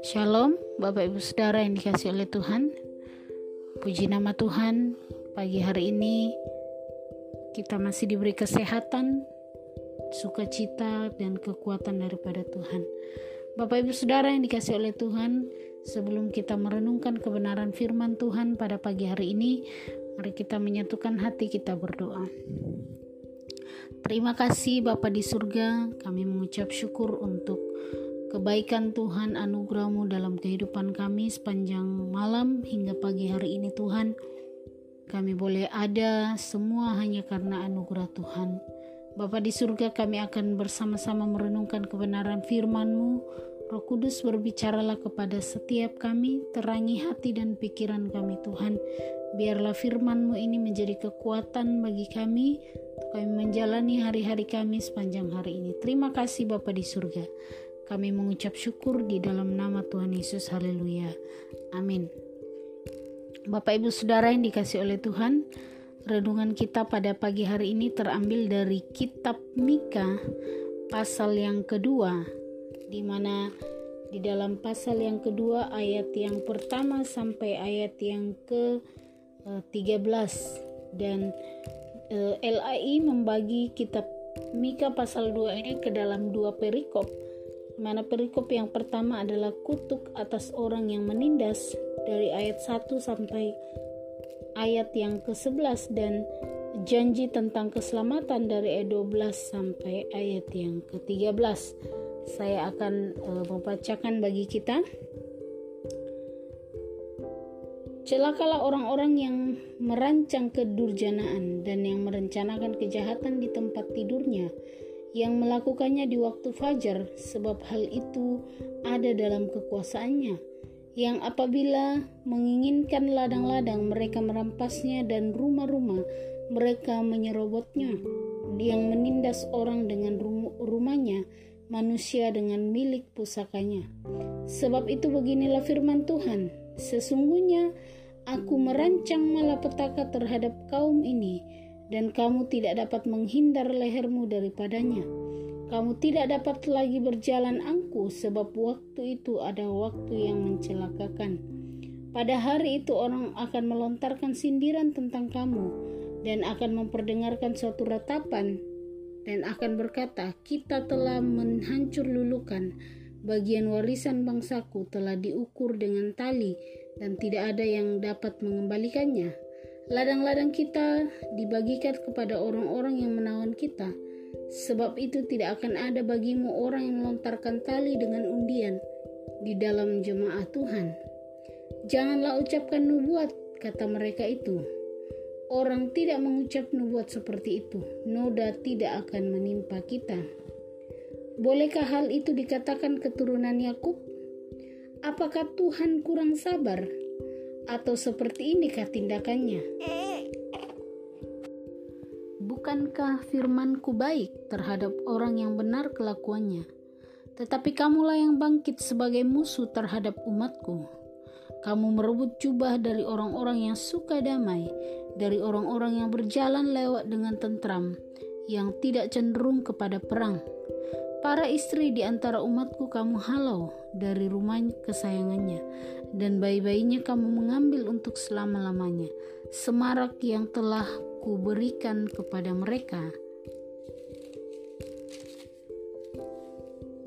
Shalom, Bapak Ibu Saudara yang dikasih oleh Tuhan. Puji nama Tuhan, pagi hari ini kita masih diberi kesehatan, sukacita, dan kekuatan daripada Tuhan. Bapak Ibu Saudara yang dikasih oleh Tuhan, sebelum kita merenungkan kebenaran firman Tuhan pada pagi hari ini, mari kita menyatukan hati kita berdoa. Terima kasih Bapa di surga, kami mengucap syukur untuk kebaikan Tuhan anugerahmu dalam kehidupan kami sepanjang malam hingga pagi hari ini Tuhan. Kami boleh ada semua hanya karena anugerah Tuhan. Bapa di surga kami akan bersama-sama merenungkan kebenaran firman-Mu. Roh Kudus berbicaralah kepada setiap kami, terangi hati dan pikiran kami Tuhan. Biarlah firman-Mu ini menjadi kekuatan bagi kami, kami menjalani hari-hari kami sepanjang hari ini. Terima kasih Bapa di surga. Kami mengucap syukur di dalam nama Tuhan Yesus. Haleluya. Amin. Bapak Ibu Saudara yang dikasih oleh Tuhan, renungan kita pada pagi hari ini terambil dari kitab Mika pasal yang kedua di mana di dalam pasal yang kedua ayat yang pertama sampai ayat yang ke 13 eh, dan eh, LAI membagi kitab Mika pasal 2 ini ke dalam dua perikop mana perikop yang pertama adalah kutuk atas orang yang menindas dari ayat 1 sampai ayat yang ke-11 dan janji tentang keselamatan dari ayat 12 sampai ayat yang ke-13. Saya akan uh, membacakan bagi kita. Celakalah orang-orang yang merancang kedurjanaan dan yang merencanakan kejahatan di tempat tidurnya yang melakukannya di waktu fajar, sebab hal itu ada dalam kekuasaannya. Yang apabila menginginkan ladang-ladang, mereka merampasnya, dan rumah-rumah mereka menyerobotnya. Yang menindas orang dengan rumahnya, manusia dengan milik pusakanya. Sebab itu beginilah firman Tuhan, sesungguhnya aku merancang malapetaka terhadap kaum ini, dan kamu tidak dapat menghindar lehermu daripadanya. Kamu tidak dapat lagi berjalan angku, sebab waktu itu ada waktu yang mencelakakan. Pada hari itu, orang akan melontarkan sindiran tentang kamu dan akan memperdengarkan suatu ratapan, dan akan berkata, "Kita telah menghancur lulukan." Bagian warisan bangsaku telah diukur dengan tali, dan tidak ada yang dapat mengembalikannya. Ladang-ladang kita dibagikan kepada orang-orang yang menawan kita. Sebab itu tidak akan ada bagimu orang yang melontarkan tali dengan undian di dalam jemaah Tuhan. Janganlah ucapkan nubuat, kata mereka itu. Orang tidak mengucap nubuat seperti itu, noda tidak akan menimpa kita. Bolehkah hal itu dikatakan keturunan Yakub? Apakah Tuhan kurang sabar? Atau seperti inikah tindakannya? Bukankah firmanku baik terhadap orang yang benar kelakuannya? Tetapi kamulah yang bangkit sebagai musuh terhadap umatku. Kamu merebut jubah dari orang-orang yang suka damai, dari orang-orang yang berjalan lewat dengan tentram, yang tidak cenderung kepada perang. Para istri di antara umatku kamu halau dari rumah kesayangannya, dan bayi-bayinya kamu mengambil untuk selama-lamanya. Semarak yang telah kuberikan kepada mereka.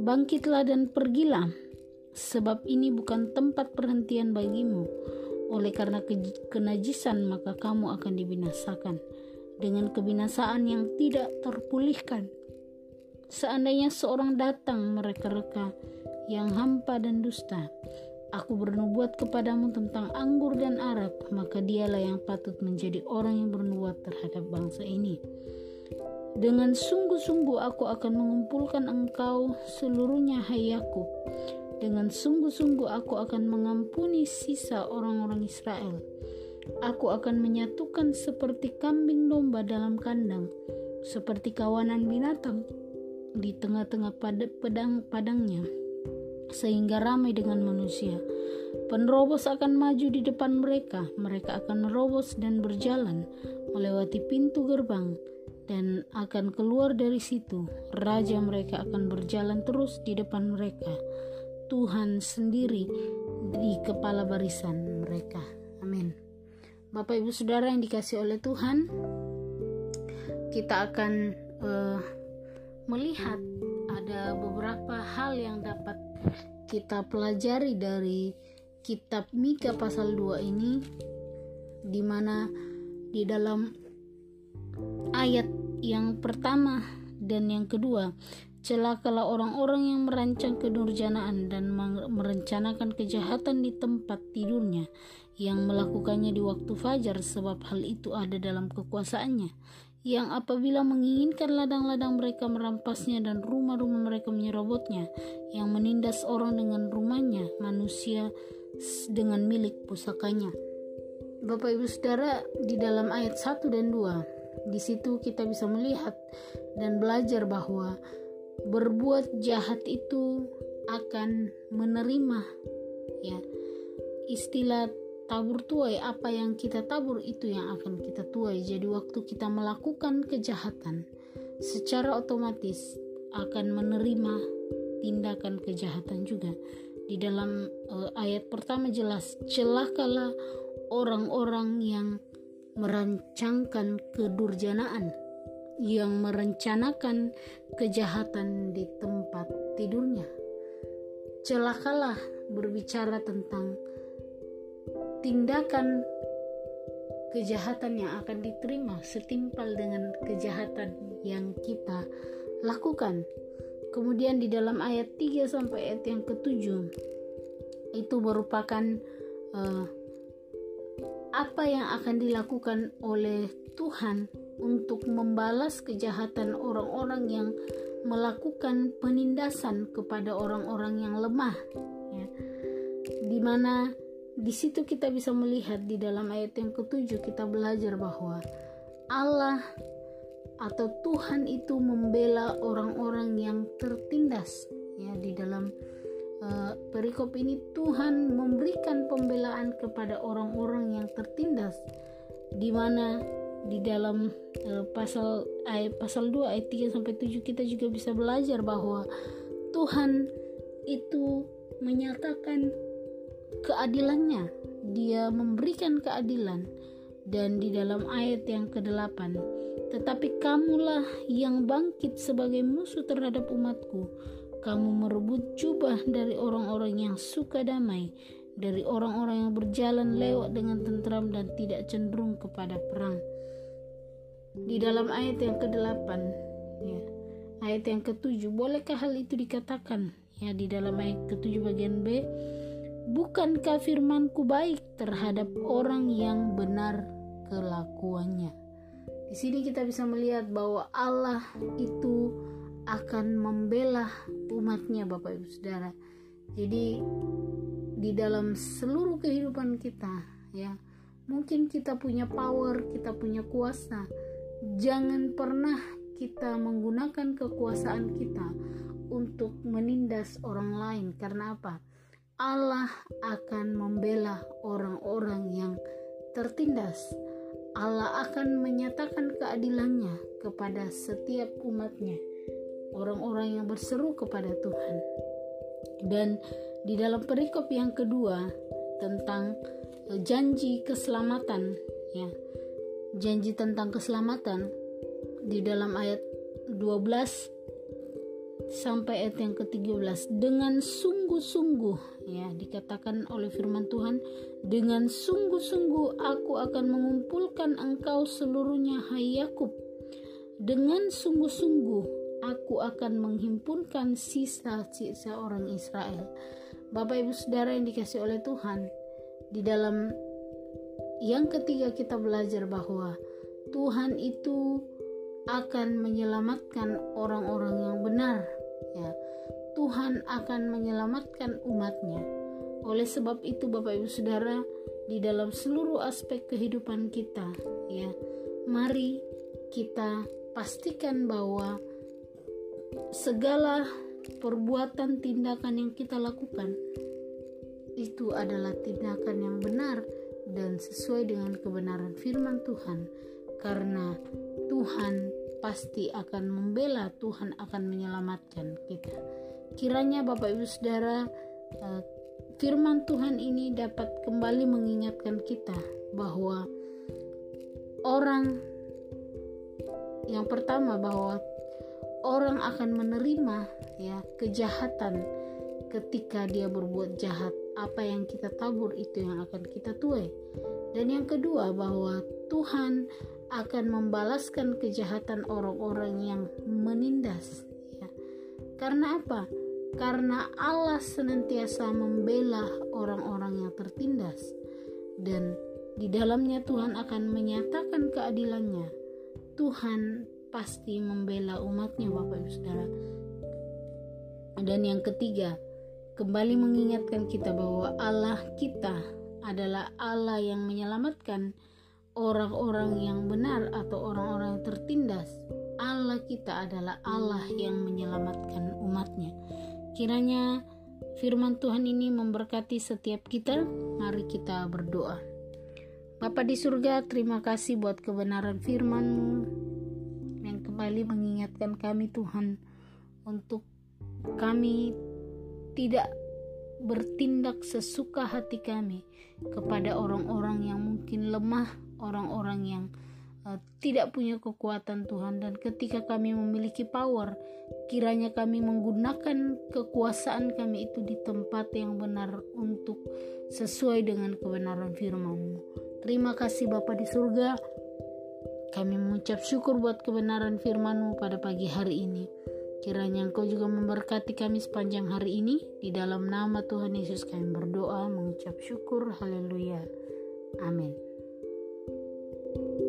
Bangkitlah dan pergilah, sebab ini bukan tempat perhentian bagimu. Oleh karena ke kenajisan, maka kamu akan dibinasakan dengan kebinasaan yang tidak terpulihkan. Seandainya seorang datang mereka-reka yang hampa dan dusta, aku bernubuat kepadamu tentang anggur dan arak, maka dialah yang patut menjadi orang yang bernubuat terhadap bangsa ini. Dengan sungguh-sungguh aku akan mengumpulkan engkau seluruhnya hai. Dengan sungguh-sungguh aku akan mengampuni sisa orang-orang Israel. Aku akan menyatukan seperti kambing domba dalam kandang, seperti kawanan binatang di tengah-tengah pedang padangnya sehingga ramai dengan manusia. Penerobos akan maju di depan mereka, mereka akan menerobos dan berjalan melewati pintu gerbang dan akan keluar dari situ. Raja mereka akan berjalan terus di depan mereka. Tuhan sendiri di kepala barisan mereka. Amin. Bapak Ibu Saudara yang dikasih oleh Tuhan, kita akan uh, melihat ada beberapa hal yang dapat kita pelajari dari kitab Mika pasal 2 ini di mana di dalam ayat yang pertama dan yang kedua celakalah orang-orang yang merancang kedurjanaan dan merencanakan kejahatan di tempat tidurnya yang melakukannya di waktu fajar sebab hal itu ada dalam kekuasaannya yang apabila menginginkan ladang-ladang mereka merampasnya dan rumah-rumah mereka menyerobotnya yang menindas orang dengan rumahnya manusia dengan milik pusakanya. Bapak Ibu Saudara di dalam ayat 1 dan 2 di situ kita bisa melihat dan belajar bahwa berbuat jahat itu akan menerima ya istilah tabur tuai apa yang kita tabur itu yang akan kita tuai jadi waktu kita melakukan kejahatan secara otomatis akan menerima tindakan kejahatan juga di dalam uh, ayat pertama jelas celakalah orang-orang yang merancangkan kedurjanaan, yang merencanakan kejahatan di tempat tidurnya. Celakalah berbicara tentang tindakan kejahatan yang akan diterima setimpal dengan kejahatan yang kita lakukan. Kemudian di dalam ayat 3 sampai ayat yang ketujuh itu merupakan uh, apa yang akan dilakukan oleh Tuhan untuk membalas kejahatan orang-orang yang melakukan penindasan kepada orang-orang yang lemah ya. di mana di situ kita bisa melihat di dalam ayat yang ketujuh kita belajar bahwa Allah atau Tuhan itu membela orang-orang yang tertindas. Ya di dalam uh, perikop ini Tuhan memberikan pembelaan kepada orang-orang yang tertindas. Di mana di dalam uh, pasal ayat pasal 2 ayat 3 sampai 7 kita juga bisa belajar bahwa Tuhan itu menyatakan keadilannya dia memberikan keadilan dan di dalam ayat yang ke-8 tetapi kamulah yang bangkit sebagai musuh terhadap umatku kamu merebut jubah dari orang-orang yang suka damai, dari orang-orang yang berjalan lewat dengan tentram dan tidak cenderung kepada perang. Di dalam ayat yang ke-8, ya, ayat yang ke-7, bolehkah hal itu dikatakan? Ya, di dalam ayat ke-7 bagian B, bukankah firmanku baik terhadap orang yang benar kelakuannya? Di sini kita bisa melihat bahwa Allah itu akan membela umatnya Bapak Ibu Saudara. Jadi di dalam seluruh kehidupan kita ya, mungkin kita punya power, kita punya kuasa. Jangan pernah kita menggunakan kekuasaan kita untuk menindas orang lain karena apa? Allah akan membela orang-orang yang tertindas. Allah akan menyatakan keadilannya kepada setiap umatnya orang-orang yang berseru kepada Tuhan. Dan di dalam perikop yang kedua tentang eh, janji keselamatan ya. Janji tentang keselamatan di dalam ayat 12 sampai ayat yang ke-13 dengan sungguh-sungguh ya dikatakan oleh firman Tuhan dengan sungguh-sungguh aku akan mengumpulkan engkau seluruhnya hai Yakub. Dengan sungguh-sungguh aku akan menghimpunkan sisa-sisa orang Israel. Bapak Ibu Saudara yang dikasih oleh Tuhan, di dalam yang ketiga kita belajar bahwa Tuhan itu akan menyelamatkan orang-orang yang benar ya. Tuhan akan menyelamatkan umatnya. Oleh sebab itu Bapak Ibu Saudara, di dalam seluruh aspek kehidupan kita ya, mari kita pastikan bahwa segala perbuatan tindakan yang kita lakukan itu adalah tindakan yang benar dan sesuai dengan kebenaran firman Tuhan karena Tuhan pasti akan membela, Tuhan akan menyelamatkan kita. Kiranya Bapak Ibu Saudara eh, firman Tuhan ini dapat kembali mengingatkan kita bahwa orang yang pertama bahwa orang akan menerima ya kejahatan ketika dia berbuat jahat apa yang kita tabur itu yang akan kita tuai dan yang kedua bahwa Tuhan akan membalaskan kejahatan orang-orang yang menindas ya. Karena apa? Karena Allah senantiasa membela orang-orang yang tertindas dan di dalamnya Tuhan akan menyatakan keadilannya. Tuhan pasti membela umatnya Bapak Ibu Saudara. Dan yang ketiga, kembali mengingatkan kita bahwa Allah kita adalah Allah yang menyelamatkan orang-orang yang benar atau orang-orang yang tertindas. Allah kita adalah Allah yang menyelamatkan umatnya. Kiranya firman Tuhan ini memberkati setiap kita. Mari kita berdoa. Bapa di surga, terima kasih buat kebenaran firman-Mu yang kembali mengingatkan kami Tuhan untuk kami tidak bertindak sesuka hati kami kepada orang-orang yang mungkin lemah orang-orang yang uh, tidak punya kekuatan Tuhan dan ketika kami memiliki power kiranya kami menggunakan kekuasaan kami itu di tempat yang benar untuk sesuai dengan kebenaran firman-Mu. Terima kasih Bapa di surga. Kami mengucap syukur buat kebenaran firman-Mu pada pagi hari ini. Kiranya Engkau juga memberkati kami sepanjang hari ini. Di dalam nama Tuhan Yesus kami berdoa, mengucap syukur. Haleluya. Amin. thank you